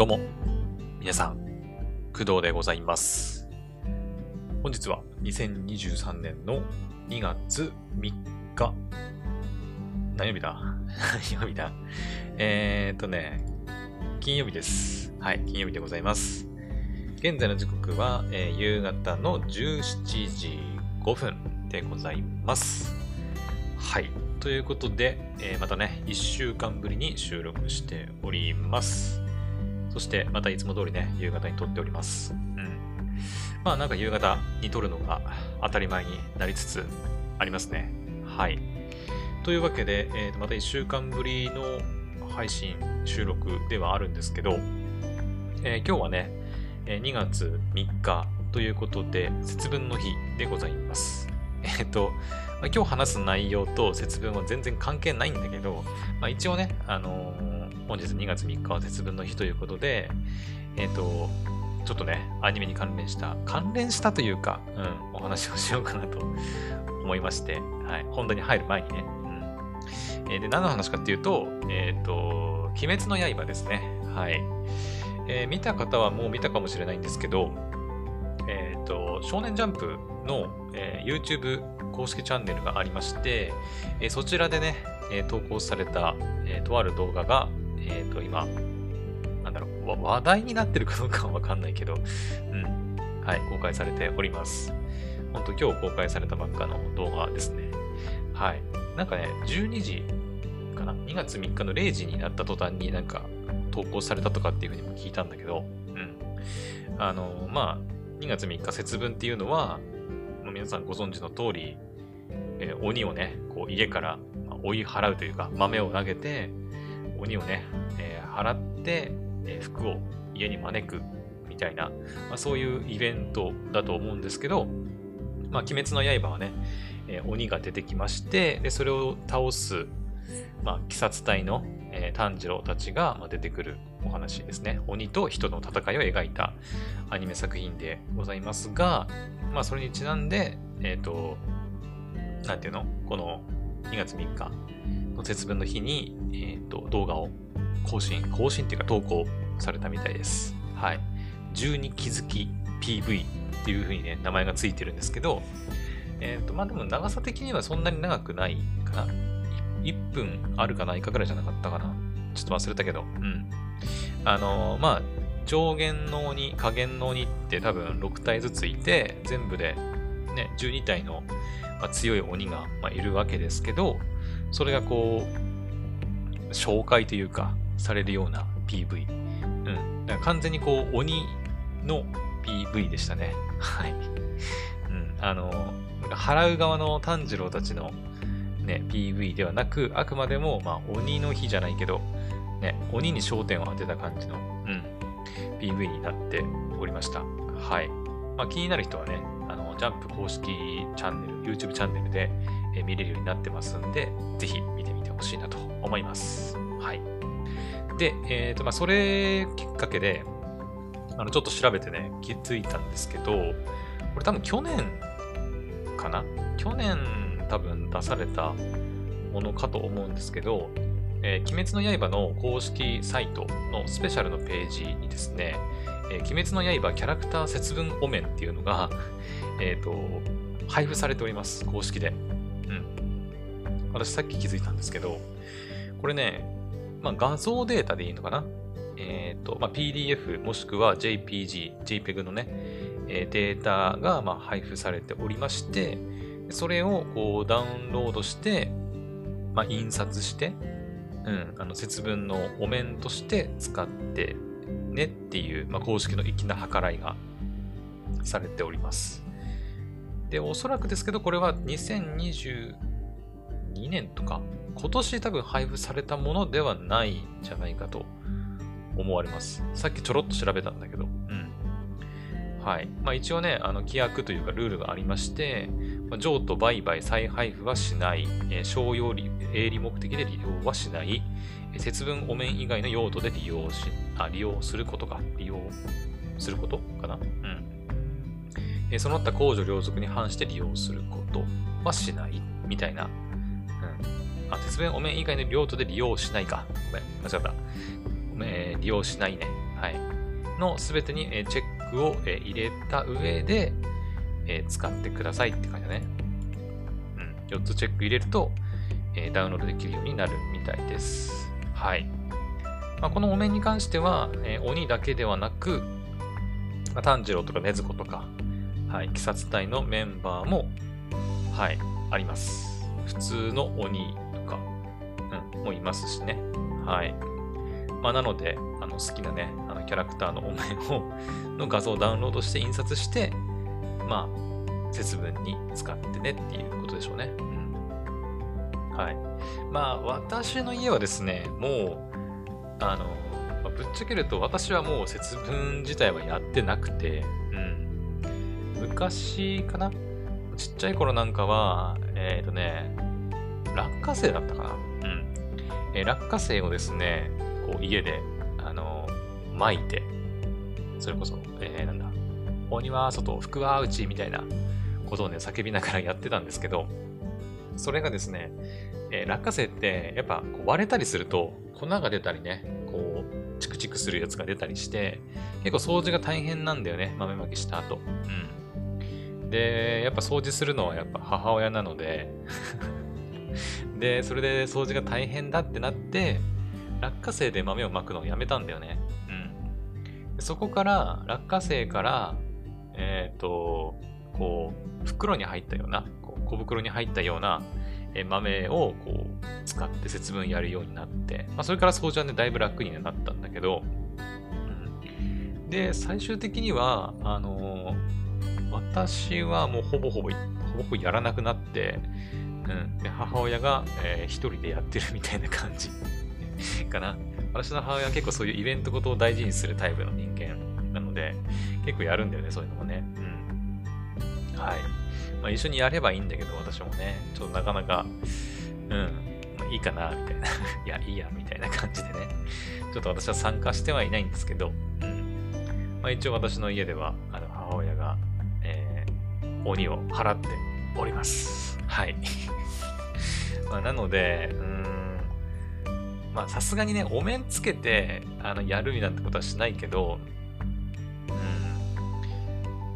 どうも、皆さん、工藤でございます。本日は2023年の2月3日。何曜日だ？何曜日だ？えーっとね、金曜日です。はい、金曜日でございます。現在の時刻は、えー夕方の17時5分でございます。はい。ということで、えーまたね、1週間ぶりに収録しております。そして、またいつも通りね、夕方に撮っております。うん。まあ、なんか夕方に撮るのが当たり前になりつつありますね。はい。というわけで、えーまた1週間ぶりの配信、収録ではあるんですけど、えー今日はね、え2月3日ということで、節分の日でございます。えっ、と、まあ今日話す内容と節分は全然関係ないんだけど、まあ、一応ね、あのー本日2月3日は節分の日ということで、えっ、と、ちょっとね、アニメに関連した、関連したというか、うん、お話をしようかなと思いまして、はい、本題に入る前にね、うん。えーで、何の話かっていうと、えっ、と、鬼滅の刃ですね。はい。えー見た方はもう見たかもしれないんですけど、えっ、と、少年ジャンプの、えー YouTube 公式チャンネルがありまして、えーそちらでね、え投稿された、えーとある動画が、えっ、と、今、なんだろう、話題になってるかどうかはわかんないけど、うん、はい、公開されております。本当今日公開されたばっかの動画ですね。はい。なんかね、12時かな ?2 月3日の0時になった途端になんか投稿されたとかっていうふうにも聞いたんだけど、うん。あの、まあ、2月3日節分っていうのは、もう皆さんご存知の通り、えー鬼をね、こう家から追い払うというか、豆を投げて、鬼をね、えー払って、え服を家に招くみたいな、まあ、そういうイベントだと思うんですけど、まあ、鬼滅の刃はね、え鬼が出てきまして、で、それを倒す、まあ、鬼殺隊の、えー炭治郎たちが、ま、出てくるお話ですね。鬼と人の戦いを描いたアニメ作品でございますが、まあ、それにちなんで、えっ、と、なんていうの？この2月3日の節分の日に、えっ、と、動画を更新、更新っていうか投稿されたみたいです。はい。12気づき PV っていう風にね、名前がついてるんですけど、えっ、と、まあでも長さ的にはそんなに長くないかな。1分あるかないかぐらいじゃなかったかな。ちょっと忘れたけど、うん。あのーまあ、上限の鬼、下限の鬼って多分6体ずついて、全部でね、12体の、まあ、強い鬼が、まあ、いるわけですけど、それがこう、紹介というか、されるような PV。うん。だから完全にこう、鬼の PV でしたね。はい。うん。あの、払う側の炭治郎たちのね、PV ではなく、あくまでも、まあ、鬼の日じゃないけど、ね、鬼に焦点を当てた感じの、うん、PV になっておりました。はい。まあ、気になる人はね、あの、ジャンプ公式チャンネル、YouTube チャンネルで、見れるようになってますんで、ぜひ見てみてほしいなと思います。はい。で、えっ、と、まあ、それきっかけで、あの、ちょっと調べてね、気づいたんですけど、これ多分去年かな？去年多分出されたものかと思うんですけど、えー鬼滅の刃の公式サイトのスペシャルのページにですね、えー鬼滅の刃キャラクター節分お面っていうのが、えっ、と、配布されております。公式で。私さっき気づいたんですけど、これね、まあ、画像データでいいのかな？えっ、と、まあ、PDF もしくは JPG、JPEG のね、えーデータがまあ配布されておりまして、それをこうダウンロードして、まあ、印刷して、うん、あの節分のお面として使ってねっていう、まあ、公式の粋な計らいがされております。で、おそらくですけど、これは2020 2年とか、今年多分配布されたものではないんじゃないかと思われます。さっきちょろっと調べたんだけど、うん。はい。まあ一応ね、あの規約というかルールがありまして、まあ譲渡、売買、再配布はしない、えー商用利、営利目的で利用はしない、え節分お面以外の用途で利用し、あ、利用することか、利用することかなうん。えその他公序良俗に反して利用することはしない、みたいな。うん。あ、節分お面以外の用途で利用しないか。ごめん、間違った。えー利用しないね。はい。のすべてに、チェックを、入れた上で、使ってくださいって感じだね。うん。4つチェック入れると、ダウンロードできるようになるみたいです。はい。まあ、このお面に関しては、鬼だけではなく、まあ、炭治郎とか禰豆子とか、はい、鬼殺隊のメンバーも、はい、あります。普通の鬼とか、うん、もいますしね。はい。まあ、なので、あの好きなね、あのキャラクターのお面を の画像をダウンロードして印刷して、まあ、節分に使ってねっていうことでしょうね。うん。はい。まあ、私の家はですね、もう、あの、まあ、ぶっちゃけると私はもう節分自体はやってなくて、うん。昔かな？ちっちゃい頃なんかは、えっ、ー、とね、落花生だったかな？うん。えー、落花生をですね、こう家で、あのー、巻いて、それこそ、えー、なんだ、鬼は外、福は内みたいなことをね、叫びながらやってたんですけど、それがですね、えー、落花生ってやっぱ割れたりすると粉が出たりね、こう、チクチクするやつが出たりして、結構掃除が大変なんだよね、豆まきした後。うん。で、やっぱ掃除するのはやっぱ母親なのでで、それで掃除が大変だってなって、落花生で豆をまくのをやめたんだよね。うん。そこから、落花生から、えっ、ー、と、こう、袋に入ったような、こう小袋に入ったような、豆をこう使って節分やるようになって、まあ、それから掃除はね、だいぶ楽になったんだけど、うん、で、最終的には、あのー、私はもうほぼほぼ、ほぼほぼやらなくなって、で母親が、えー、一人でやってるみたいな感じかな。私の母親は結構そういうイベントごとを大事にするタイプの人間なので、結構やるんだよね、そういうのもね。うん。はい。まあ、一緒にやればいいんだけど、私もね、ちょっとなかなか、うん、まあ、いいかな、みたいな。いや、いいや、みたいな感じでね。ちょっと私は参加してはいないんですけど、うん。まあ、一応私の家では、あの、母親が、えー、鬼を払っております。はい。まあ、なので、うん、まあ、さすがにね、お面つけて、あの、やるみたいなことはしないけど、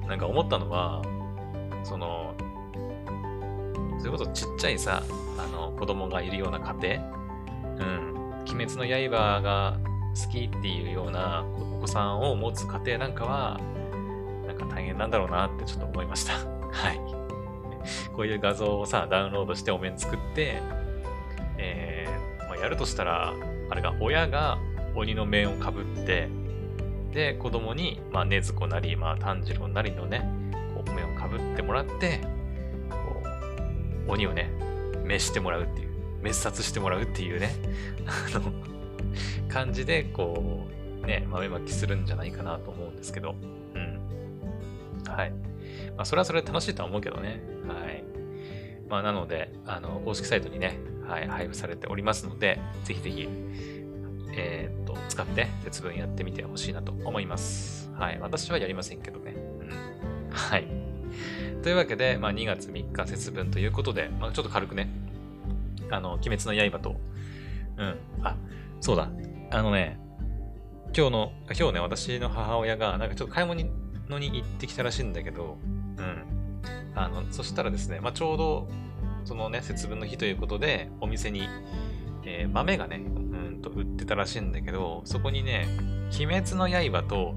うん、なんか思ったのは、その、それこそちっちゃいさ、あの、子供がいるような家庭、うん、鬼滅の刃が好きっていうようなお子さんを持つ家庭なんかは、なんか大変なんだろうなってちょっと思いました。はい。こういう画像をさ、ダウンロードしてお面作って、えー、まあ、やるとしたら、あれが親が鬼の面をかぶって、で、子供に、まあ、禰豆子なり、まあ、炭治郎なりのね、こう面をかぶってもらって、こう、鬼をね、召してもらうっていう、滅殺してもらうっていうね、あの、感じで、こう、ね、豆まきするんじゃないかなと思うんですけど、うん。はい。まあ、それはそれで楽しいとは思うけどね。はい。まあ、なので、あの、公式サイトにね、はい、配布されておりますので、ぜひぜひ、えー、っと、使って節分やってみてほしいなと思います。はい。私はやりませんけどね。うん。はい。というわけで、まあ、2月3日節分ということで、まあ、ちょっと軽くね、あの、鬼滅の刃と、うん、あ、そうだ、あのね、今日の、今日ね、私の母親が、なんかちょっと買い物に行ってきたらしいんだけど、うん。あの、そしたらですね、まあ、ちょうど、そのね、節分の日ということで、お店に、えー、豆がね、うんと売ってたらしいんだけど、そこにね、鬼滅の刃と、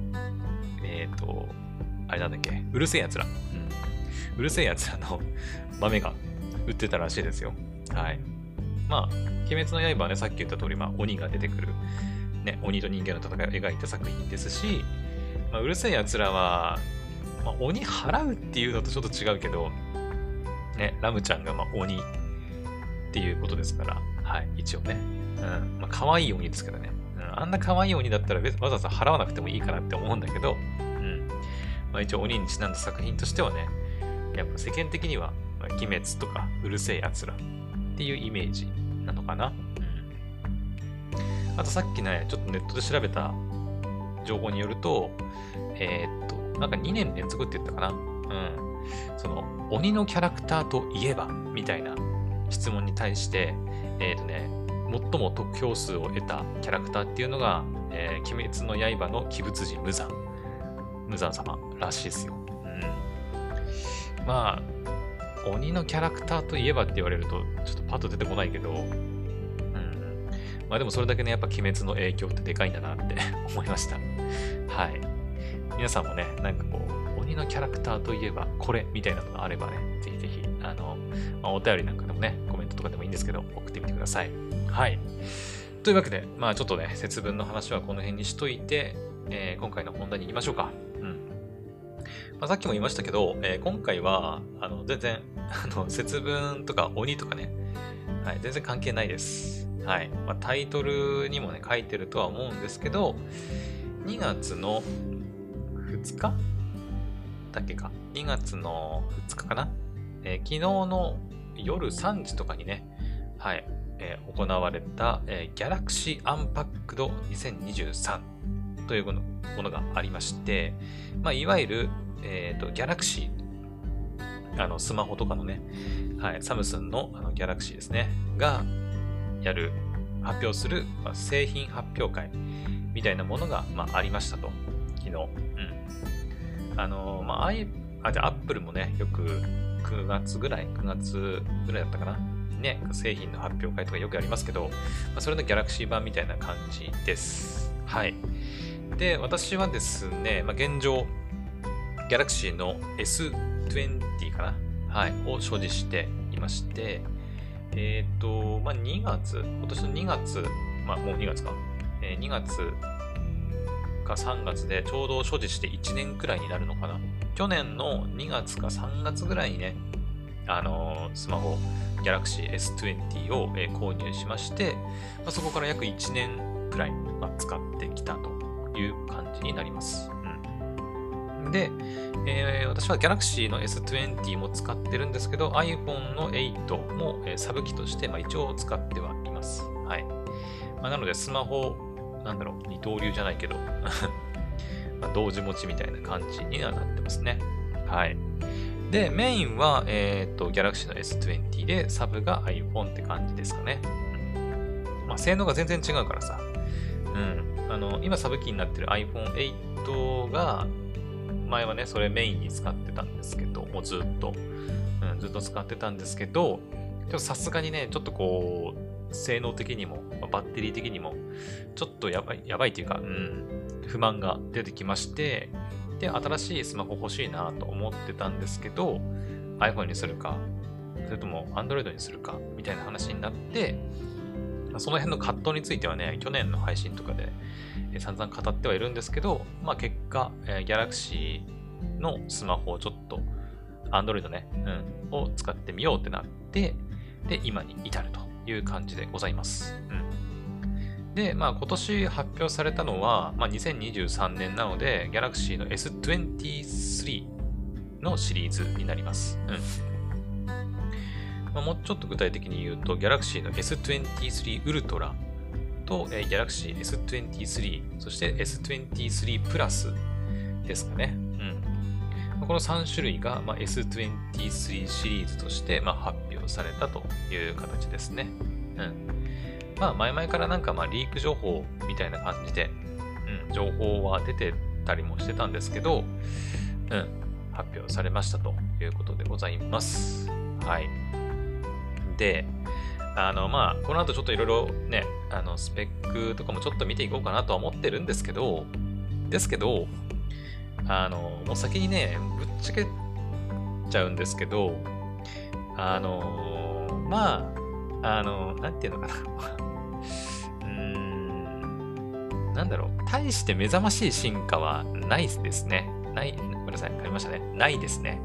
えっ、ー、と、あれなんだっけ、うるせえ奴ら。うるせえやつらの 豆が売ってたらしいですよ。はい。まあ、鬼滅の刃はね、さっき言った通り、まあ、鬼が出てくる、ね、鬼と人間の戦いを描いた作品ですし、まあ、うるせえやつらは、まあ、鬼払うっていうのとちょっと違うけど、ね、ラムちゃんがまあ鬼っていうことですから、はい、一応ね。うん。まあ、可愛い鬼ですけどね。うん、あんな可愛い鬼だったらわざわざ払わなくてもいいかなって思うんだけど、うん。まあ、一応鬼にちなんだ作品としてはね、やっぱ世間的には、まあ、鬼滅とかうるせえ奴らっていうイメージなのかな。うん。あとさっきね、ちょっとネットで調べた情報によると、えー、っと、なんか2年連続って言ったかな？うん。その、鬼のキャラクターといえば、みたいな質問に対して、えー、とね、最も得票数を得たキャラクターっていうのが、えー、鬼滅の刃の鬼物人無惨。無惨様らしいですよ。うん。まあ、鬼のキャラクターといえばって言われると、ちょっとパッと出てこないけど、うん。まあでもそれだけね、やっぱ鬼滅の影響ってでかいんだなって 思いました。はい。皆さんもね、なんかこう、鬼のキャラクターといえばこれみたいなのがあればね、ぜひぜひ、あの、まあ、お便りなんかでもね、コメントとかでもいいんですけど、送ってみてください。はい。というわけで、まあちょっとね、節分の話はこの辺にしといて、えー、今回の本題に行きましょうか。うん。まあ、さっきも言いましたけど、えー、今回は、あの、全然、あの、節分とか鬼とかね、はい、全然関係ないです。はい。まあ、タイトルにもね、書いてるとは思うんですけど、2月の2日だっけか？2月の2日かな？えー、昨日の夜3時とかにね、はい、えー、行われた、えー、ギャラクシーアンパックド2023というものがありまして、まあ、いわゆる、えーと、ギャラクシー、あのスマホとかのね、はい、サムスンのあのギャラクシーですね、がやる、発表する、まあ、製品発表会みたいなものが、まあ、ありましたと、昨日。うん。あの、まあ、あ、じゃ、アップルもね、よく9月ぐらい、9月ぐらいだったかな？ね、製品の発表会とかよくやりますけど、まあ、それのギャラクシー版みたいな感じです。はい。で、私はですね、まあ、現状、ギャラクシーの S20 かな？はい、を所持していまして、えっ、ー、と、まあ、2月、今年の2月、まあ、もう2月か、えー、2月か3月でちょうど所持して1年くらいになるのかな。去年の2月か3月ぐらいにね、あのー、スマホ、Galaxy S20 を、えー、購入しまして、まあ、そこから約1年くらい、まあ、使ってきたという感じになります。うん、で、えー、私は Galaxy の S20 も使ってるんですけど、iPhone の8も、えー、サブ機として、まあ、一応使ってはいます。はい。まあ、なので、スマホ、なんだろう、二刀流じゃないけど まあ同時持ちみたいな感じにはなってますね。はい。で、メインは、えっ、と、Galaxy の S20 で、サブが iPhone って感じですかね。まあ、性能が全然違うからさ。うん。あの、今サブ機になってる iPhone8 が、前はね、それメインに使ってたんですけど、もうずっと、うん、ずっと使ってたんですけど、でもさすがにね、ちょっとこう、性能的にも、バッテリー的にも、ちょっとやばい、やばいっていうか、うん、不満が出てきまして、で、新しいスマホ欲しいなと思ってたんですけど、iPhone にするか、それとも Android にするか、みたいな話になって、その辺の葛藤についてはね、去年の配信とかで、散々語ってはいるんですけど、まあ結果、えー、Galaxy のスマホをちょっと、Android ね、うん、を使ってみようってなって、で、今に至るという感じでございます。うんで、まあ、今年発表されたのは、まあ、2023年なので、Galaxy の S23 のシリーズになります。うん。まあ、もうちょっと具体的に言うと、Galaxy の S23 Ultra と、えー、Galaxy S23、そして S23 Plus ですかね。うん。この3種類が、ま、S23 シリーズとして、ま、発表されたという形ですね。うん。まあ前々からなんかまあリーク情報みたいな感じで、うん、情報は出てたりもしてたんですけど、うん、発表されましたということでございます。はい。で、あの、まあ、この後ちょっといろいろね、あの、スペックとかもちょっと見ていこうかなとは思ってるんですけど、ですけど、あの、もう先にね、ぶっちゃけちゃうんですけど、あの、まあ、あの、なんていうのかな。なんだろう、大して目覚ましい進化はないですね。ない、ごめんなさい、変えましたね。ないですね。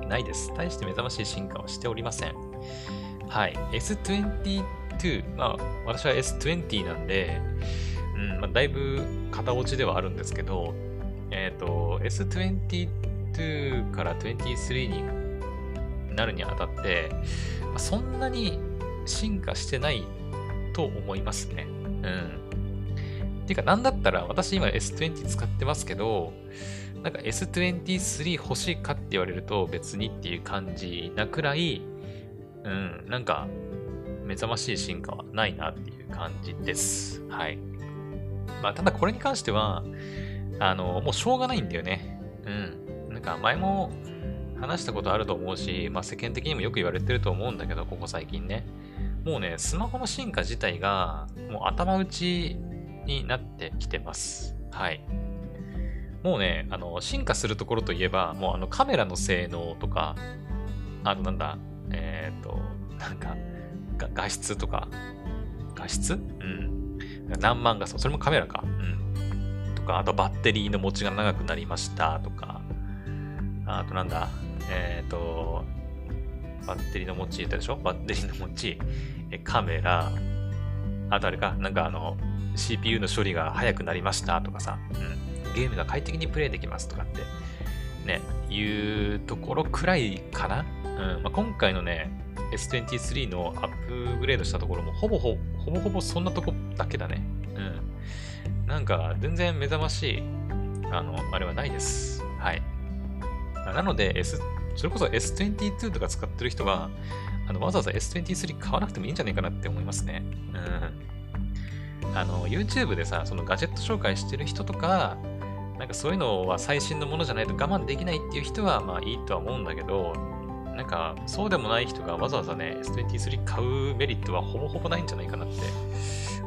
うん。ないです。大して目覚ましい進化はしておりません。はい。S22、まあ、私は S20 なんで、うん、まあ、だいぶ型落ちではあるんですけど、えっ、ー、と、S22 から23になるにあたって、まあ、そんなに進化してないと思いますね。うん。ていうか、なんだったら私今 S20 使ってますけど、なんか S23 欲しいかって言われると別にっていう感じなくらい、うん、なんか目覚ましい進化はないなっていう感じです。はい。まあ、ただこれに関しては、あの、もうしょうがないんだよね。うん。なんか前も話したことあると思うし、まあ世間的にもよく言われてると思うんだけど、ここ最近ね。もうね、スマホの進化自体が、もう頭打ちになってきてます。はい。もうね、あの、進化するところといえば、もうあのカメラの性能とか、あのなんだ、えっ、ー、と、なんか、画質とか、画質？うん。何万画素、それもカメラか。うん。とか、あとバッテリーの持ちが長くなりましたとか、あとなんだ、えっ、ー、と、バッテリーの持ち言ったでしょ？バッテリーの持ち、カメラ、あとあれか、なんかあの、CPU の処理が早くなりましたとかさ、うん、ゲームが快適にプレイできますとかって、ね、いうところくらいかな。うんまあ、今回のね、S23 のアップグレードしたところも、ほぼほぼ、ほぼほぼそんなとこだけだね。うん。なんか、全然目覚ましい、あの、あれはないです。はい。なので、S、それこそ S22 とか使ってる人は、あのわざわざ S23 買わなくてもいいんじゃないかなって思いますね。うん。あの、YouTube でさ、そのガジェット紹介してる人とか、なんかそういうのは最新のものじゃないと我慢できないっていう人はまあいいとは思うんだけど、なんかそうでもない人がわざわざね、S23 買うメリットはほぼほぼないんじゃないかなって、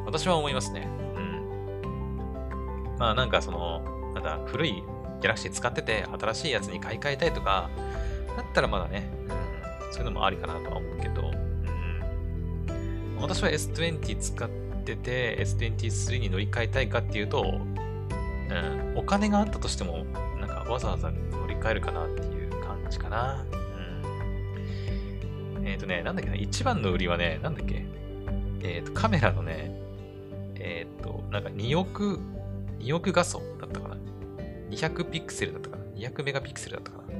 私は思いますね。うん。まあなんかその、なんだ、古いギャラクシー使ってて新しいやつに買い替えたいとか、だったらまだね、うんそういうのもありかなとは思うけど、うん、私は S20 使ってて S23 に乗り換えたいかっていうと、うん、お金があったとしても、なんかわざわざ乗り換えるかなっていう感じかな。うん、えっ、ー、とね、なんだっけな、一番の売りはね、なんだっけ、えっ、ー、と、カメラのね、えっ、ー、と、なんか2億、2億画素だったかな。200ピクセルだったかな。200メガピクセルだったかな。う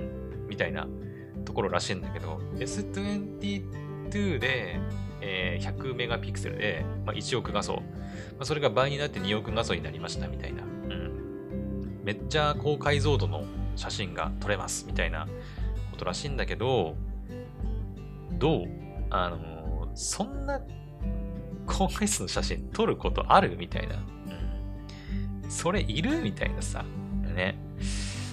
ん。みたいなところらしいんだけど、S22 で、え、100メガピクセルで、まあ、1億画素。まあ、それが倍になって2億画素になりましたみたいな。うん。めっちゃ高解像度の写真が撮れますみたいなことらしいんだけど、どう？あのー、そんな高画質の写真撮ることあるみたいな。うん。それいるみたいなさ。ね。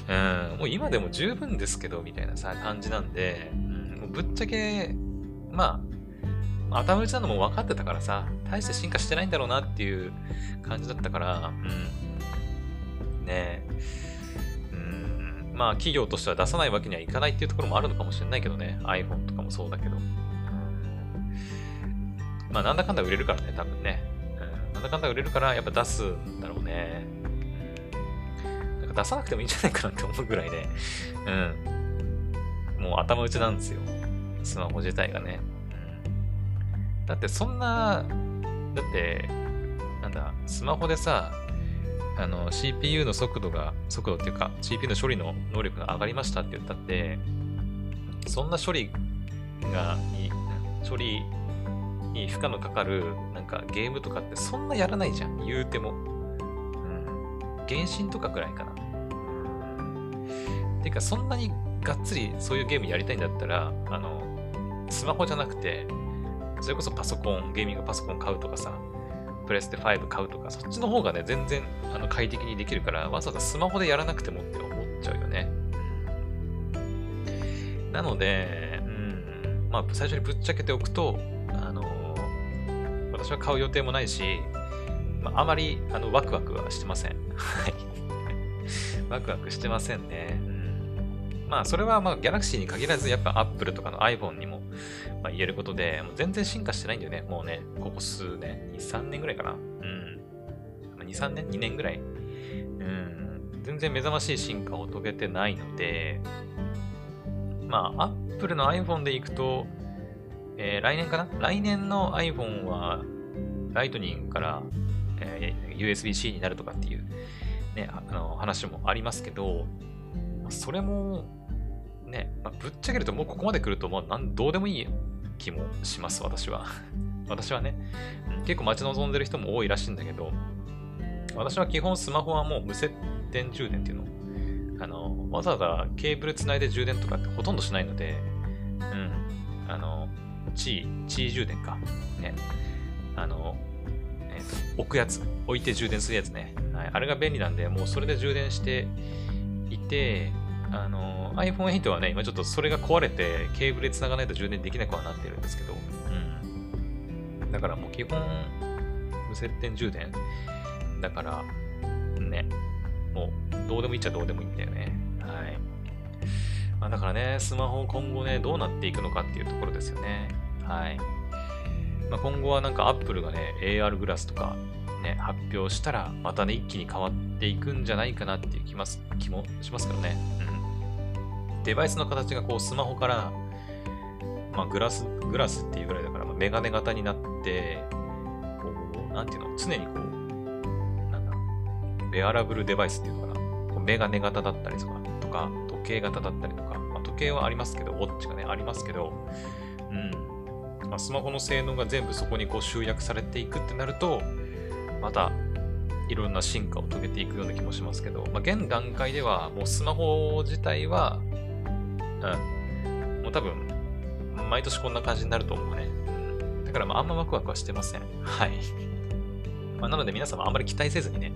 うん、もう今でも十分ですけど、みたいなさ、感じなんで、うん、ぶっちゃけ、まあ、頭打ちなのも分かってたからさ、大して進化してないんだろうなっていう感じだったから、うん。ねえ。うん、まあ、企業としては出さないわけにはいかないっていうところもあるのかもしれないけどね。iPhone とかもそうだけど。まあ、なんだかんだ売れるからね、多分ね。うん、なんだかんだ売れるから、やっぱ出すんだろうね。なんか出さなくてもいいんじゃないかなって思うぐらいで、うん。もう頭打ちなんですよ。スマホ自体がね。だってそんな、だって、なんだ、スマホでさ、あの、CPU の速度が、速度っていうか、CPU の処理の能力が上がりましたって言ったって、そんな処理が、処理に負荷のかかる、なんかゲームとかってそんなやらないじゃん、言うても。うん。原神とかくらいかな。てか、そんなにがっつりそういうゲームやりたいんだったら、あの、スマホじゃなくて、それこそパソコン、ゲーミングパソコン買うとかさ、プレステ5買うとか、そっちの方がね、全然あの快適にできるから、わざわざスマホでやらなくてもって思っちゃうよね。なので、うん、まあ、最初にぶっちゃけておくと、あの私は買う予定もないし、まあ、あまりあのワクワクはしてません。はい。ワクワクしてませんね。うんまあ、それはまあ、ギャラクシーに限らず、やっぱ Apple とかの iPhone にも、まあ、言えることで、もう全然進化してないんだよね。もうね、ここ数年、2、3年ぐらいかな。うん。2、3年 ?2 年ぐらい。うん。全然目覚ましい進化を遂げてないので、まあ、Apple の iPhone でいくと、えー、来年かな？来年の iPhone は、ライトニングから、えー、USB-C になるとかっていう、ね、あの話もありますけど、それも、ね、まあ、ぶっちゃけるともうここまで来るともうなんどうでもいい気もします、私は。私はね、結構待ち望んでる人も多いらしいんだけど、私は基本スマホはもう無接点充電っていうの、あの、わざわざケーブルつないで充電とかってほとんどしないので、うん、あの、地位、地位充電か。ね。あの、えっ、ー、と、置くやつ。置いて充電するやつね。はい。あれが便利なんで、もうそれで充電していて、あの、iPhone8 はね、今ちょっとそれが壊れて、ケーブルで繋がないと充電できなくはなってるんですけど、うん。だからもう基本、無接点充電。だから、ね、もう、どうでもいいっちゃどうでもいいんだよね。はい。まあ、だからね、スマホ今後ね、どうなっていくのかっていうところですよね。はい。まあ、今後はなんか Apple がね、AR グラスとかね、発表したら、またね、一気に変わっていくんじゃないかなっていう気ます気もしますけどね。うん。デバイスの形がこう、スマホから、まあ、グラス、グラスっていうぐらいだから、まあ、メガネ型になって、こう、なんていうの、常にこう、なんだ、ベアラブルデバイスっていうのかな。こうメガネ型だったりとか、とか時計型だったりとか、まあ、時計はありますけど、ウォッチがね、ありますけど、うん。まあ、スマホの性能が全部そこにこう集約されていくってなると、またいろんな進化を遂げていくような気もしますけど、まあ、現段階ではもうスマホ自体は、うん、もう多分、毎年こんな感じになると思うね。だからまああんまワクワクはしてません。はい。まあ、なので皆様あんまり期待せずにね、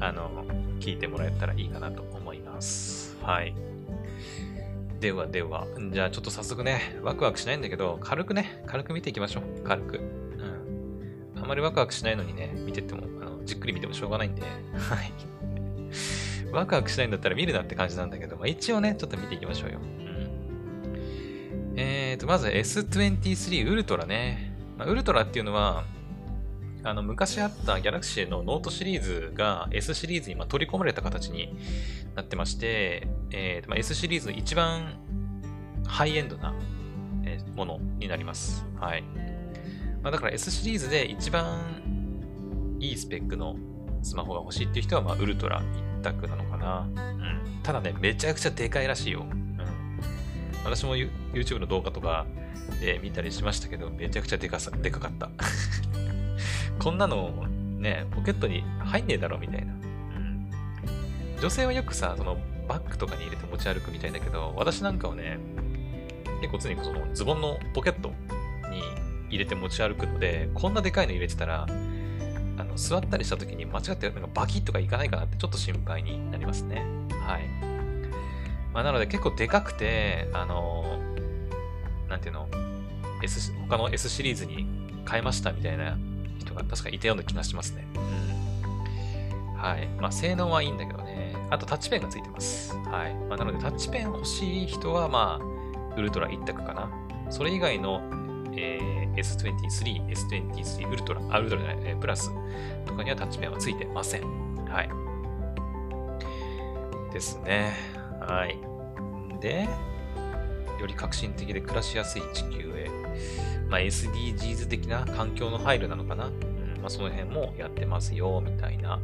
あの、聞いてもらえたらいいかなと思います。はい。ではでは、じゃあちょっと早速ね、ワクワクしないんだけど、軽くね、軽く見ていきましょう。軽く。うんあまりワクワクしないのにね、見てても、あのじっくり見てもしょうがないんで、はい。ワクワクしないんだったら見るなって感じなんだけど、まあ、一応ね、ちょっと見ていきましょうよ。えーと、まず S23 ウルトラね。まあ、ウルトラっていうのは、あの昔あった Galaxy のノートシリーズが S シリーズに取り込まれた形になってまして、えーまあ、S シリーズ一番ハイエンドなものになります。はい。まあ、だから S シリーズで一番いいスペックのスマホが欲しいっていう人は、まあ、 Ultra 一択なのかな。うん。ただね、めちゃくちゃでかいらしいよ。私も YouTube の動画とかで見たりしましたけど、めちゃくちゃでかさ、でかかった。こんなの、ね、ポケットに入んねえだろ、みたいな。女性はよくさ、その、バッグとかに入れて持ち歩くみたいだけど、私なんかはね、結構常にそのズボンのポケットに入れて持ち歩くので、こんなでかいの入れてたら、あの座ったりした時に間違ってなんかバキッとかいかないかなってちょっと心配になりますね。はい。まあ、なので結構でかくて、あのなんていうの、S、他の S シリーズに変えましたみたいな人が確かいたような気がしますね。うん。はい。まあ、性能はいいんだけどね。あとタッチペンがついてます。はい。まあ、なのでタッチペン欲しい人は、まあ、ウルトラ一択かな。それ以外のえー、S23、S23 ウルトラ、あ、ウルトラじゃない、えー、プラスとかにはタッチペンはついてません。はい。ですね。はい。で、より革新的で暮らしやすい地球へ。まあ、SDGs 的な環境の配慮なのかな。うん、まあ、その辺もやってますよ、みたいな。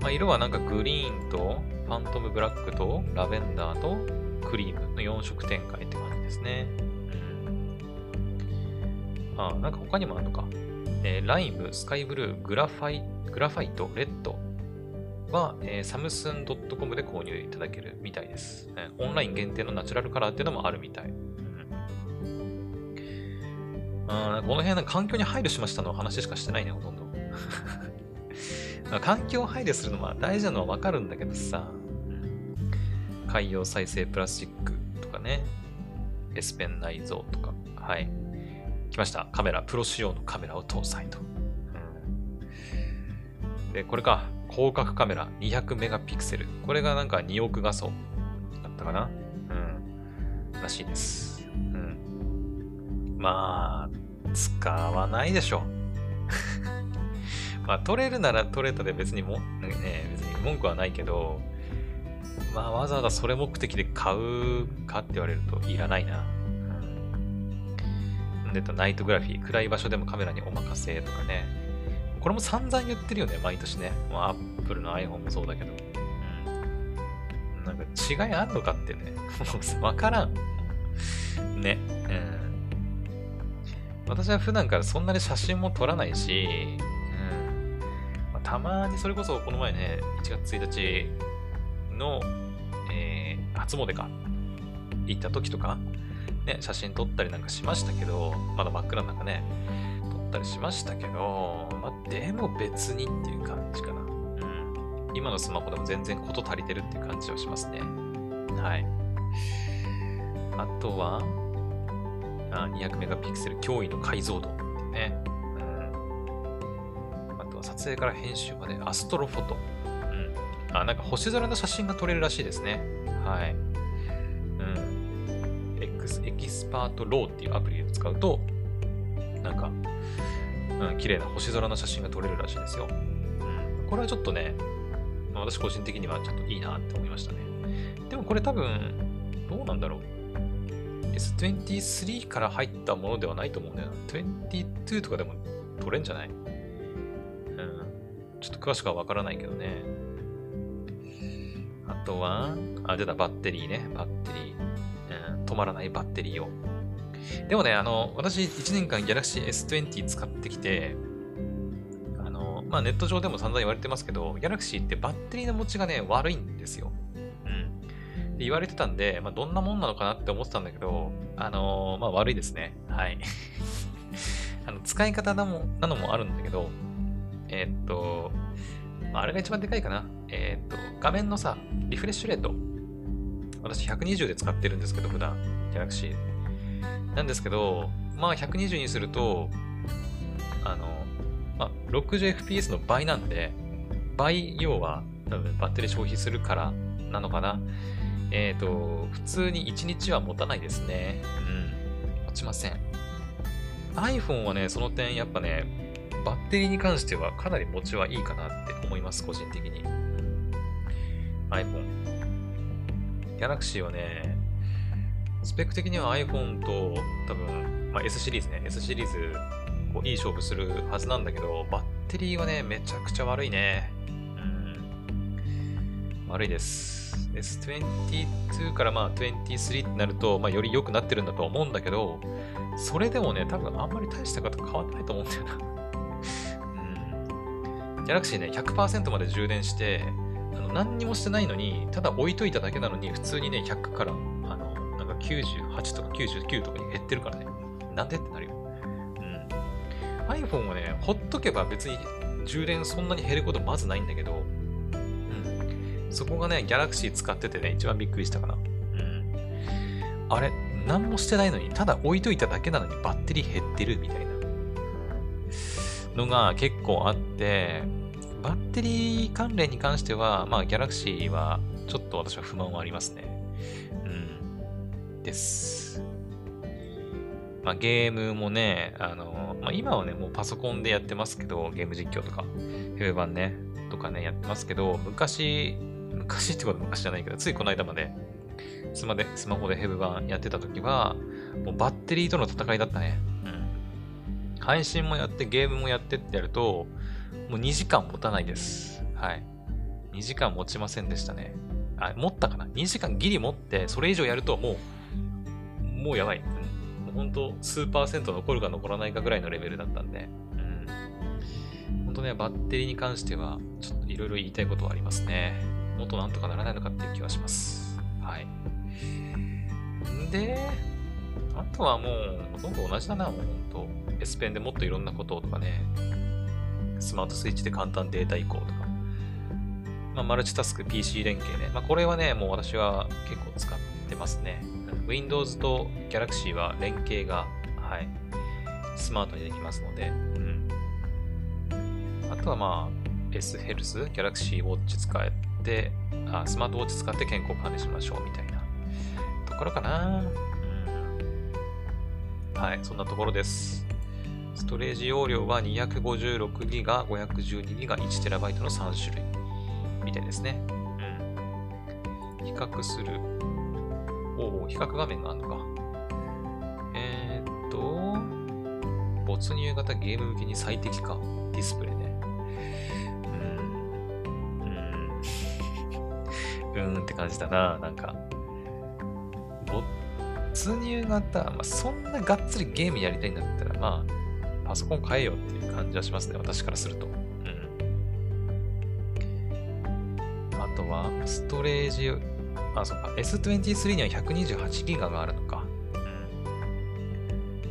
まあ、色はなんかグリーンと、ファントムブラックと、ラベンダーと、クリームの4色展開って感じですね。ああ、なんか他にもあるのか。えー、ライム、スカイブルー、グラファイグラファイト、レッドは、えー、サムスン .com で購入いただけるみたいです、えー、オンライン限定のナチュラルカラーっていうのもあるみたい。うん、あこの辺の環境に配慮しましたの話しかしてないね、ほとんど。環境を配慮するのは大事なのはわかるんだけどさ、海洋再生プラスチックとかね、S ペン内蔵とか、はい。来ました。カメラ、プロ仕様のカメラを搭載と。うん、で、これか。広角カメラ200メガピクセル。これがなんか2億画素だったかな？うん。らしいです。うん。まあ、使わないでしょ。まあ、撮れるなら撮れたで別にも、ね、別に文句はないけど、まあ、わざわざそれ目的で買うかって言われるといらないな。うんでたナイトグラフィー、暗い場所でもカメラにお任せとかね。これも散々言ってるよね、毎年ね。まあ、Apple の iPhone もそうだけど。うん。なんか違いあんのかってね。も うわからん。ね。うん。私は普段からそんなに写真も撮らないし、うんまあ、たまにそれこそこの前ね、1月1日の、えー、初詣か、行った時とか、ね、写真撮ったりなんかしましたけど、まだ真っ暗なんかね、ったりしましたけど、まあ、でも別にっていう感じかな。うん。今のスマホでも全然こと足りてるっていう感じはしますね。はい。あとは、あ200メガピクセル驚異の解像度ってね。うん。あとは撮影から編集まで Astrophoto。うん。あ、なんか星空の写真が撮れるらしいですね。はい。うん。X、 Expert RAW っていうアプリを使うと、なんか、うん、綺麗な星空の写真が撮れるらしいですよ。うん。これはちょっとね、ま私個人的にはちょっといいなって思いましたね。でもこれ多分、どうなんだろう。S23 から入ったものではないと思うんだよな。22とかでも取れんじゃない？うん。ちょっと詳しくはわからないけどね。あとは、あ、出た、バッテリーね。バッテリー。うん、止まらないバッテリーを。でもね、あの、私1年間 Galaxy S20 使ってきて、あの、まあ、ネット上でも散々言われてますけど、Galaxy ってバッテリーの持ちがね、悪いんですよ。うん。で言われてたんで、まあ、どんなもんなのかなって思ってたんだけど、あの、まあ、悪いですね。はい。あの使い方なもなのもあるんだけど、えー、っと、まあ、あれが一番でかいかな。えー、っと、画面のさ、リフレッシュレート。私120で使ってるんですけど、普段、Galaxy。なんですけど、まあ120にすると、あの、まあ 60fps の倍なんで、倍要は多分バッテリー消費するからなのかな。えっ、ー、と、普通に1日は持たないですね。うん。持ちません。iPhone はね、その点やっぱね、バッテリーに関してはかなり持ちはいいかなって思います、個人的に。iPhone。Galaxy はね、スペック的には iPhone と多分、まあ、S シリーズね、S シリーズ、こういい勝負するはずなんだけど、バッテリーはね、めちゃくちゃ悪いね。うん。悪いです。S22 からまあ23ってなると、まあ、より良くなってるんだと思うんだけど、それでもね、多分あんまり大したこと変わってないと思うんだよなうん。ギャラクシーね、100%まで充電して、あの何にもしてないのに、ただ置いといただけなのに、普通にね、100から98とか99とかに減ってるからね。なんでってなるよ。うん。iPhone はね、ほっとけば別に充電そんなに減ることまずないんだけど、うんそこがね、ギャラクシー使っててね、一番びっくりしたかな。うん。あれ、何もしてないのに、ただ置いといただけなのにバッテリー減ってるみたいなのが結構あって、バッテリー関連に関しては、まあ、ギャラクシーはちょっと私は不満はありますね。です。まあ、ゲームもね、あの、まあ、今はね、もうパソコンでやってますけど、ゲーム実況とか、ヘブ版ね、とかね、やってますけど、昔、昔ってことは昔じゃないけど、ついこの間までスマでスマホでヘブ版やってた時は、もうバッテリーとの戦いだったね。うん。配信もやってゲームもやってってやると、もう2時間持たないです。はい。2時間持ちませんでしたね。あ、持ったかな ?2 時間ギリ持って、それ以上やるともう、もうやばい。うん、もう本当、数パーセント残るか残らないかぐらいのレベルだったんで、うん。本当ね、バッテリーに関しては、ちょっといろいろ言いたいことはありますね。もっとなんとかならないのかっていう気はします。はい。んで、あとはもう、ほとんど同じだな、もうほんと。S ペンでもっといろんなこととかね、スマートスイッチで簡単データ移行とか、まあ、マルチタスク PC 連携ね。まあ、これはね、もう私は結構使ってますね。Windows と Galaxy は連携が、はい、スマートにできますので、うん。あとはまあ、S ヘルス、Galaxy Watch 使えで、あスマートウォッチ使って健康管理しましょうみたいなところかな。うん、はい、そんなところです。ストレージ容量は 256GB、512GB、1TB の3種類みたいですね。うん。比較する。おお、比較画面があるのか。えー、っと、没入型ゲーム向けに最適化。ディスプレイね。うーんうーんって感じだな、なんか。没入型、まあ、そんながっつりゲームやりたいんだったら、まあ、パソコン変えようっていう感じはしますね、私からすると。うん。あとは、ストレージ、あ、そっか、S23 には 128GB があるのか。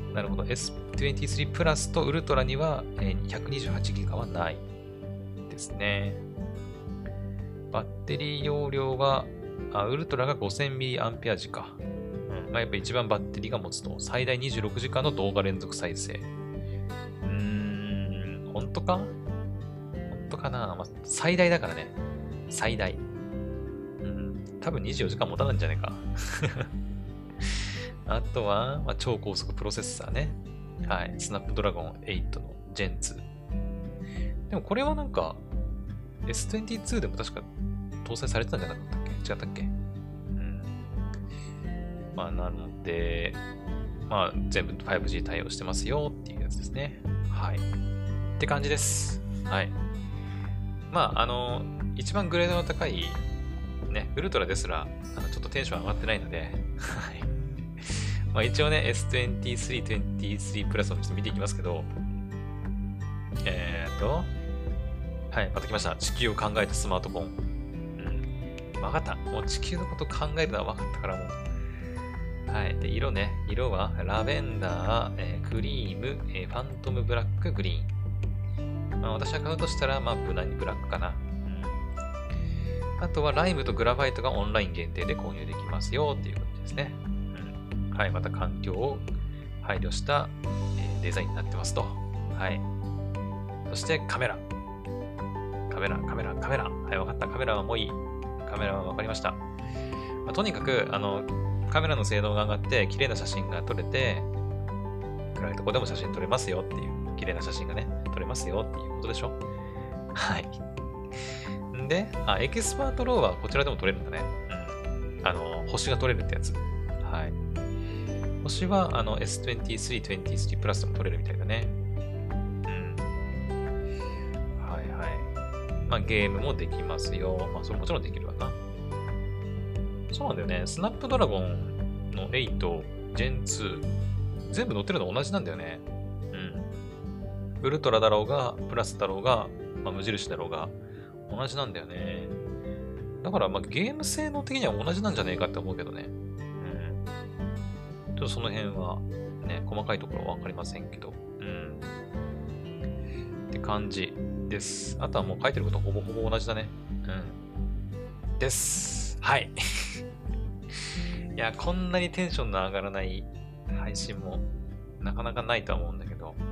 うん。なるほど。S S23 プラスとウルトラには、えー、128ギガはないですね。バッテリー容量は、あウルトラが 5000mAh か。うん。まあ、やっぱ一番バッテリーが持つと、最大26時間の動画連続再生。うーん、本当か？本当かな、まあ、最大だからね。最大。多分24時間持たないんじゃないか。あとは、まあ、超高速プロセッサーね。はい。スナップドラゴン8の Gen 2。でもこれはなんか、S22 でも確か搭載されてたんじゃなかったっけ？違ったっけ？うん。まあ、なので、まあ、全部 5G 対応してますよっていうやつですね。はい。って感じです。はい。まあ、あの、一番グレードの高い、ね、ウルトラですら、あのちょっとテンション上がってないので、はい。まあ一応ね、S23、23プラスをちょっと見ていきますけど、えーと、はい、また来ました。地球を考えたスマートフォン。うん。わかった。もう地球のこと考えるのは分かったからもう。はい。で、色ね。色はラベンダー、えー、クリーム、えー、ファントムブラック、グリーン。まあ私は買うとしたら、まあ無難にブラックかな。あとはライムとグラファイトがオンライン限定で購入できますよっていうことですね。はい、また環境を配慮した、え、デザインになってますと。はい。そしてカメラ。カメラ、カメラ、カメラ。はい、わかった。カメラはもういい。カメラはわかりました。まあ、とにかく、あの、カメラの性能が上がって、綺麗な写真が撮れて、暗いとこでも写真撮れますよっていう、綺麗な写真がね、撮れますよっていうことでしょはい。で、あ、 Expert RAW はこちらでも撮れるんだね。うん。あの、星が撮れるってやつ。はい。星はあの S23、23プラスでも取れるみたいだね。うん。はいはい。まあゲームもできますよ。まあそれもちろんできるわな。そうなんだよね。スナップドラゴンの8、Gen 2、全部乗ってるの同じなんだよね。うん。ウルトラだろうが、プラスだろうが、まあ、無印だろうが、同じなんだよね。だから、まあ、ゲーム性能的には同じなんじゃねえかって思うけどね。うんちょっとその辺はね、細かいところはわかりませんけど、うん。って感じです。あとはもう書いてることほぼほぼ同じだね。うん。です。はい。いや、こんなにテンションの上がらない配信もなかなかないとは思うんだけど、うん。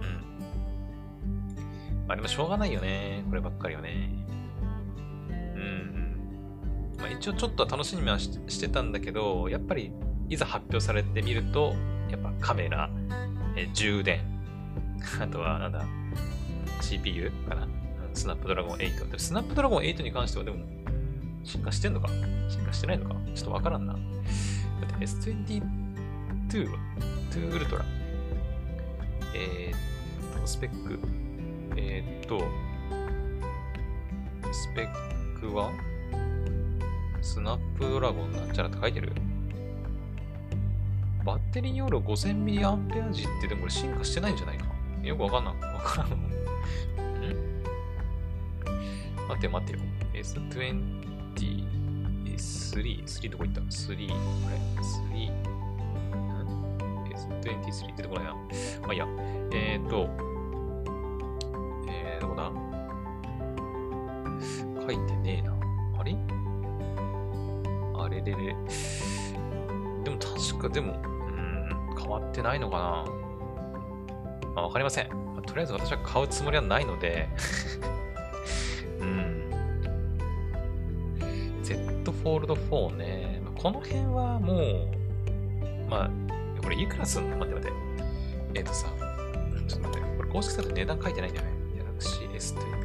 まあでもしょうがないよね。こればっかりはね。うん。まあ一応ちょっと楽しみはしてたんだけど、やっぱりいざ発表されてみると、やっぱカメラ、え充電、あとはなんだ、CPU かな？スナップドラゴン8。でスナップドラゴン8に関してはでも、進化してんのか？進化してないのか？ちょっとわからんな。だって S22 は、2ウルトラ？えー、っと、スペック。えー、っと、スペッは？スナップドラゴンなんちゃらって書いてるバッテリー容量 5000mAh ってでもこれ進化してないんじゃないか？よくわかんない。わからん。ん？待って待ってよ。S20、3、3どこ行った ?3、これ、3、S23 出てこないな。まあいいや。えー、と、いてねえな。あれ？あれれれ。でも確か、でも、うん変わってないのかなまあ、わかりません。とりあえず私は買うつもりはないので うん。Z Fold 4ね。この辺はもう、まあ、これいくらすんの？待って待って。えっ、ー、とさ、ちょっと待って。これ公式サイト値段書いてないんだよね。Galaxy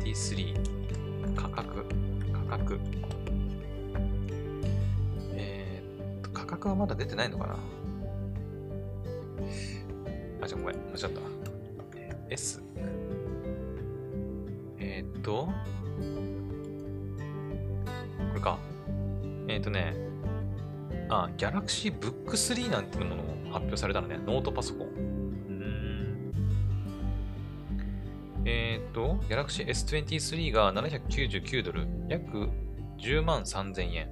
S23 価格、格。えっ、と、価格はまだ出てないのかな？あ、じゃごめん。間違った。S。えー、っと、これか。えー、っとね、あ、Galaxy Book 3なんていうものも発表されたのね。ノートパソコン。Galaxy S23 が799ドル。約10万3000円。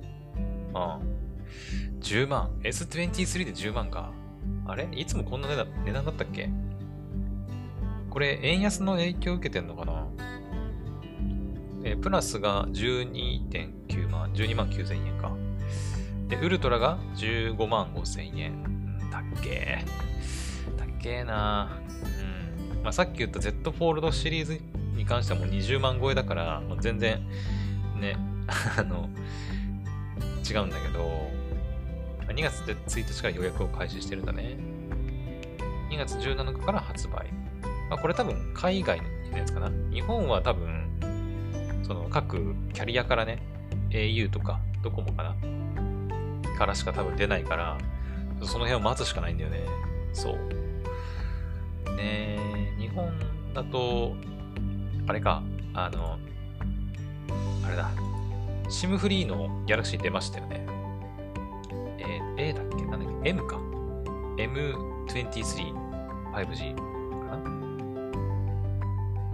ああ。10万。S23 で10万か。あれ？いつもこんな値段値段だったっけ？これ、円安の影響を受けてんのかな？え、プラスが12.9万、12万9千円か。で、 Ultra が15万5千円。うん、たっけー。たっけーなうん。まあ、さっき言った Z フォールドシリーズに関してはもう20万超えだから、もう全然、ね、あの、違うんだけど、2月で1日から予約を開始してるんだね。2月17日から発売。まあ、これ多分海外のやつかな。日本は多分、その各キャリアからね、au とかドコモかなからしか多分出ないから、その辺を待つしかないんだよね。そう。ねえ、日本だと、あれか、あの、あれだ、SIM フリーのギャラクシー出ましたよね。えー、A だっけ？なんだっけ ?M か。M23 5G かな？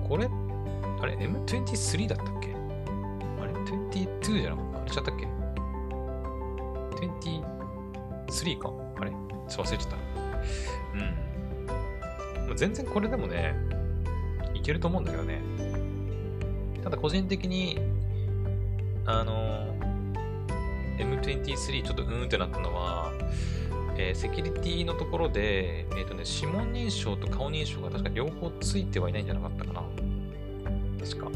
これ？あれ ?M23 だったっけ？あれ ?22 じゃなかった？あれちゃったっけ ?23 か？あれ？ちょっと忘れちゃった。うん。全然これでもね、いけると思うんだけどね。ただ個人的に、あの、M23 ちょっとうーんってなったのは、えー、セキュリティのところで、えっ、ー、とね、指紋認証と顔認証が確か両方ついてはいないんじゃなかったかな。確か。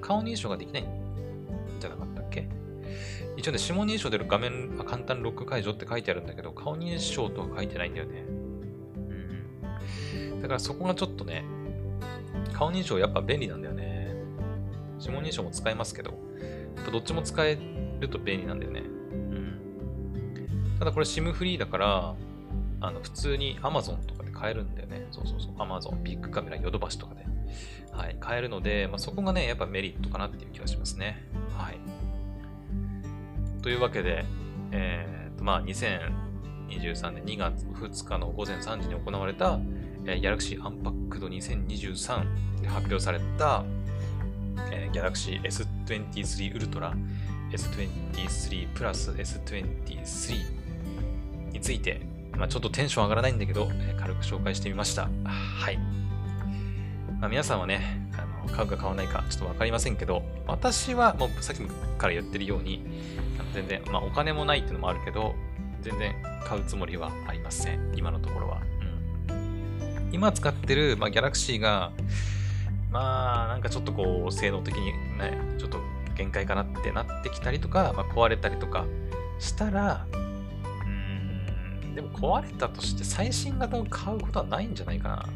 顔認証ができないんじゃなかったっけ？一応ね、指紋認証で画面、簡単ロック解除って書いてあるんだけど、顔認証とは書いてないんだよね。うん。だからそこがちょっとね、顔認証やっぱ便利なんだよね。指紋認証も使えますけど、どっちも使えると便利なんだよね。うん。ただこれ SIM フリーだから、あの、普通に Amazon とかで買えるんだよね。そうそうそう。Amazon、ビッグカメラ、ヨドバシとかで。はい、買えるので、まあ、そこがね、やっぱメリットかなっていう気がしますね。はい。というわけで、えーとまあ、2023年2月2日の午前3時に行われた、えー、Galaxy Unpacked 2023で発表された、えー、Galaxy S23 Ultra、S23 Plus、S23 について、まあ、ちょっとテンション上がらないんだけど、えー、軽く紹介してみました。はい。まあ、皆さんはね、あの買うか買わないかちょっとわかりませんけど、私はもうさっきから言ってるように、全然、まあお金もないっていうのもあるけど、全然買うつもりはありません。今のところは。うん、今使ってる、まあ、Galaxy が、まあなんかちょっとこう、性能的にね、ちょっと限界かなってなってきたりとか、まあ、壊れたりとかしたら、うーん、でも壊れたとして最新型を買うことはないんじゃないかな。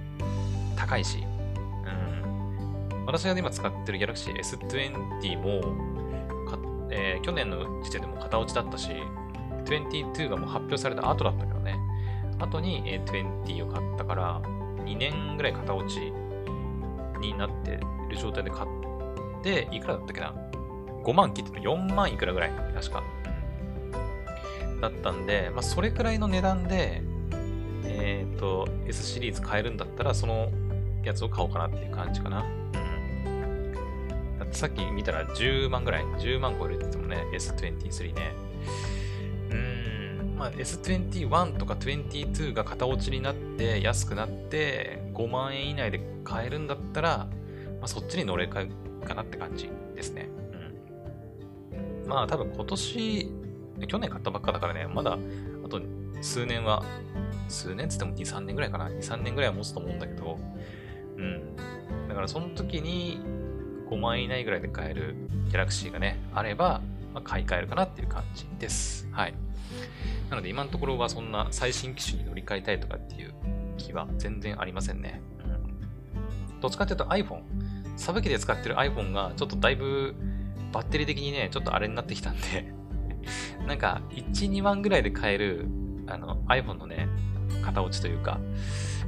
高いしうん。私が今使ってる Galaxy S20 も、えー、去年の時点でも型落ちだったし、22がもう発表された後だったけどね、後に、え20を買ったから、2年ぐらい型落ちになってる状態で買って、いくらだったっけな ?5 万切っての4万いくらぐらい？確か。だったんで、まあ、それくらいの値段で、えっ、ー、と、S シリーズ買えるんだったら、そのやつを買おうかなっていう感じかな。うん。だってさっき見たら10万ぐらい、10万超えるって言ってもね、S23 ね。うん、まあ、S21 とか22が型落ちになって安くなって5万円以内で買えるんだったら、まあ、そっちに乗れかかなって感じですね。うん。まあ多分今年、去年買ったばっかだからね、まだあと数年は、数年つっても2、3年ぐらいかな。2、3年ぐらいは持つと思うんだけど、うん。だからその時に、5万円以内ぐらいで買えるギャラクシーがね、あれば、まあ、買い替えるかなっていう感じです。はい。なので今のところはそんな最新機種に乗り換えたいとかっていう気は全然ありませんね。うん。どっちかっていうと iPhone、サブ機で使ってる iPhone がちょっとだいぶバッテリー的にね、ちょっとあれになってきたんで なんか1、2万ぐらいで買えるあの iPhone のね、型落ちというか、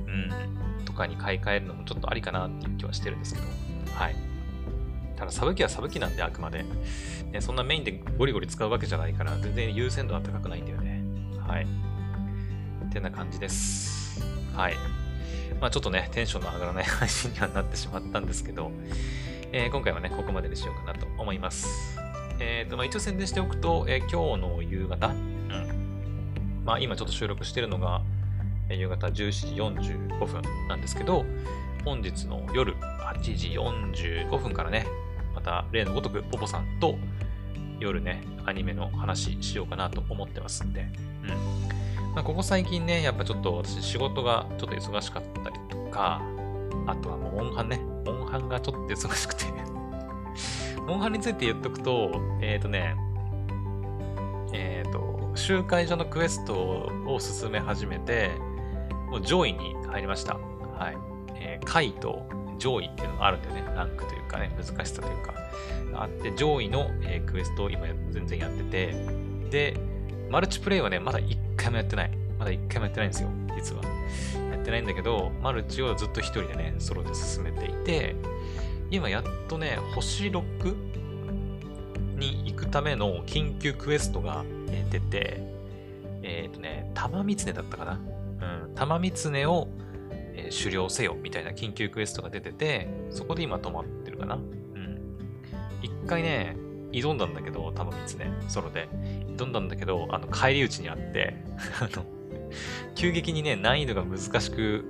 うん、とかに買い替えるのもちょっとありかなっていう気はしてるんですけど、はい。ただ、サブ機はサブ機なんで、あくまで。ね、そんなメインでゴリゴリ使うわけじゃないから、全然優先度は高くないんだよね。はい。ってな感じです。はい。まあちょっとね、テンションの上がらない配信にはなってしまったんですけど、えー、今回はね、ここまでにしようかなと思います。えっ、ー、と、まあ一応宣伝しておくと、えー、今日の夕方、うん。まあ今ちょっと収録してるのが、夕方17時45分なんですけど、本日の夜8時45分からね、また例のごとくポポさんと夜ね、アニメの話しようかなと思ってますんで、うん。まあ、ここ最近ね、やっぱちょっと私仕事がちょっと忙しかったりとか、あとはもう、モンハンね。モンハンがちょっと忙しくてモンハンについて言っとくと、えっ、ー、とね、えっ、ー、と、集会所のクエストを進め始めて、もう上位に入りました。はい。えー、下位と上位っていうのがあるんだよね。ランクというかね、難しさというか。あって、上位の、えー、クエストを今全然やってて、で、マルチプレイはね、まだ一回もやってない。まだ一回もやってないんですよ、実は。やってないんだけど、マルチをずっと一人でね、ソロで進めていて、今やっとね、星6に行くための緊急クエストが出て、えっ、ー、とね、玉狐だったかなうん、玉狐を、えー、狩猟せよみたいな緊急クエストが出てて、そこで今止まってるかなうん。一回ね、挑んだんだけど、玉狐、ソロで。挑んだんだけど、あの、返り討ちにあって あの、急激にね、難易度が難しく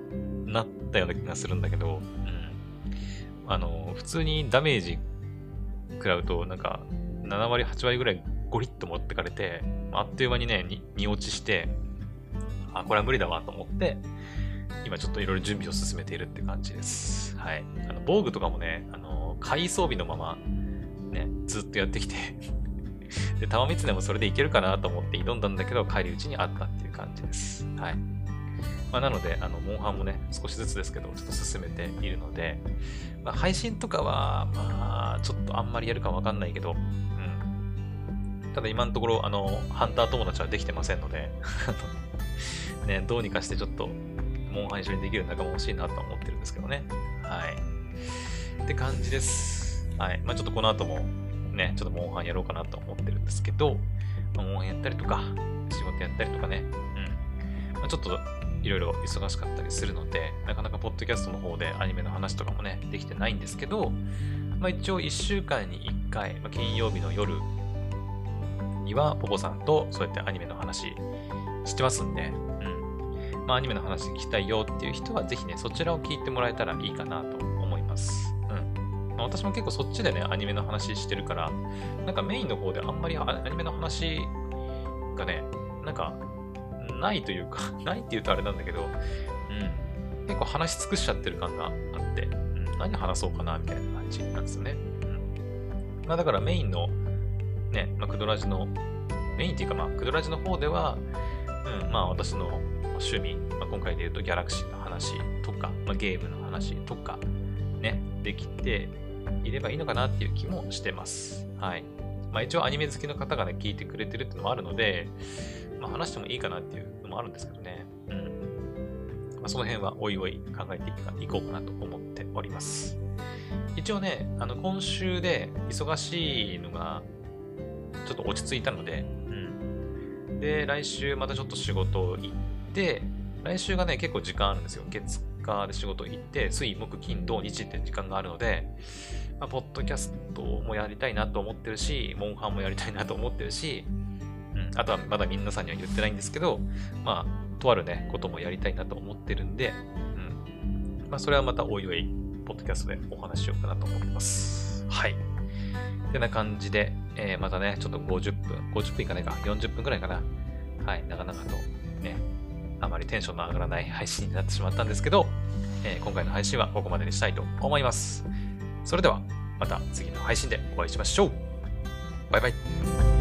なったような気がするんだけど、うん。あの、普通にダメージ食らうと、なんか、7割、8割ぐらいゴリッと持ってかれて、あっという間にね、に落ちして、あ、これは無理だわと思って、今ちょっといろいろ準備を進めているって感じです。はい。あの、防具とかもね、あの、回装備のまま、ね、ずっとやってきてで、玉光もそれでいけるかなと思って挑んだんだけど、帰り討ちにあったっていう感じです。はい。まあ、なので、あの、モンハンもね、少しずつですけど、ちょっと進めているので、まあ、配信とかは、まあ、ちょっとあんまりやるかわかんないけど、うん。ただ今のところ、あの、ハンター友達はできてませんのでね、どうにかしてちょっと、モンハン一緒にできる仲間欲しいなと思ってるんですけどね。はい。って感じです。はい。まあちょっとこの後も、ね、ちょっとモンハンやろうかなと思ってるんですけど、まあ、モンハンやったりとか、仕事やったりとかね、うん。まあ、ちょっといろいろ忙しかったりするので、なかなかポッドキャストの方でアニメの話とかもね、できてないんですけど、まあ、一応1週間に1回、まあ、金曜日の夜にはポポさんとそうやってアニメの話してますんで、うん。まあ、アニメの話聞きたいよっていう人はぜひね、そちらを聞いてもらえたらいいかなと思います。私も結構そっちでね、アニメの話してるから、なんかメインの方であんまりアニメの話がね、なんかないというか ないって言うとあれなんだけど、うん。結構話し尽くしちゃってる感があって、うん、何話そうかな、みたいな感じなんですよね。うん。まあだからメインの、ね、まあ、クドラジの、メインっていうかまあ、クドラジの方では、うん、まあ私の趣味、まあ、今回で言うとギャラクシーの話とか、まあ、ゲームの話とか、ね、できていればいいのかなっていう気もしてます。はい。まあ一応アニメ好きの方がね、聞いてくれてるっていうのもあるので、まあ、話してもいいかなっていうのもあるんですけどね。うん。まあ、その辺はおいおい考えていこうかなと思っております。一応ね、あの、今週で忙しいのが、ちょっと落ち着いたので、うん。で、来週またちょっと仕事行って、来週がね、結構時間あるんですよ。月火で仕事行って、水、木、金、土、日って時間があるので、まあ、ポッドキャストもやりたいなと思ってるし、モンハンもやりたいなと思ってるし、あとはまだ皆さんには言ってないんですけど、まあ、とあるね、こともやりたいなと思ってるんで、うん。まあ、それはまたおいおい、ポッドキャストでお話しようかなと思ってます。はい。てな感じで、えー、またね、ちょっと50分、50分いかないか、40分くらいかな。はい、なかなかと、あまりテンションの上がらない配信になってしまったんですけど、えー、今回の配信はここまでにしたいと思います。それでは、また次の配信でお会いしましょう。バイバイ。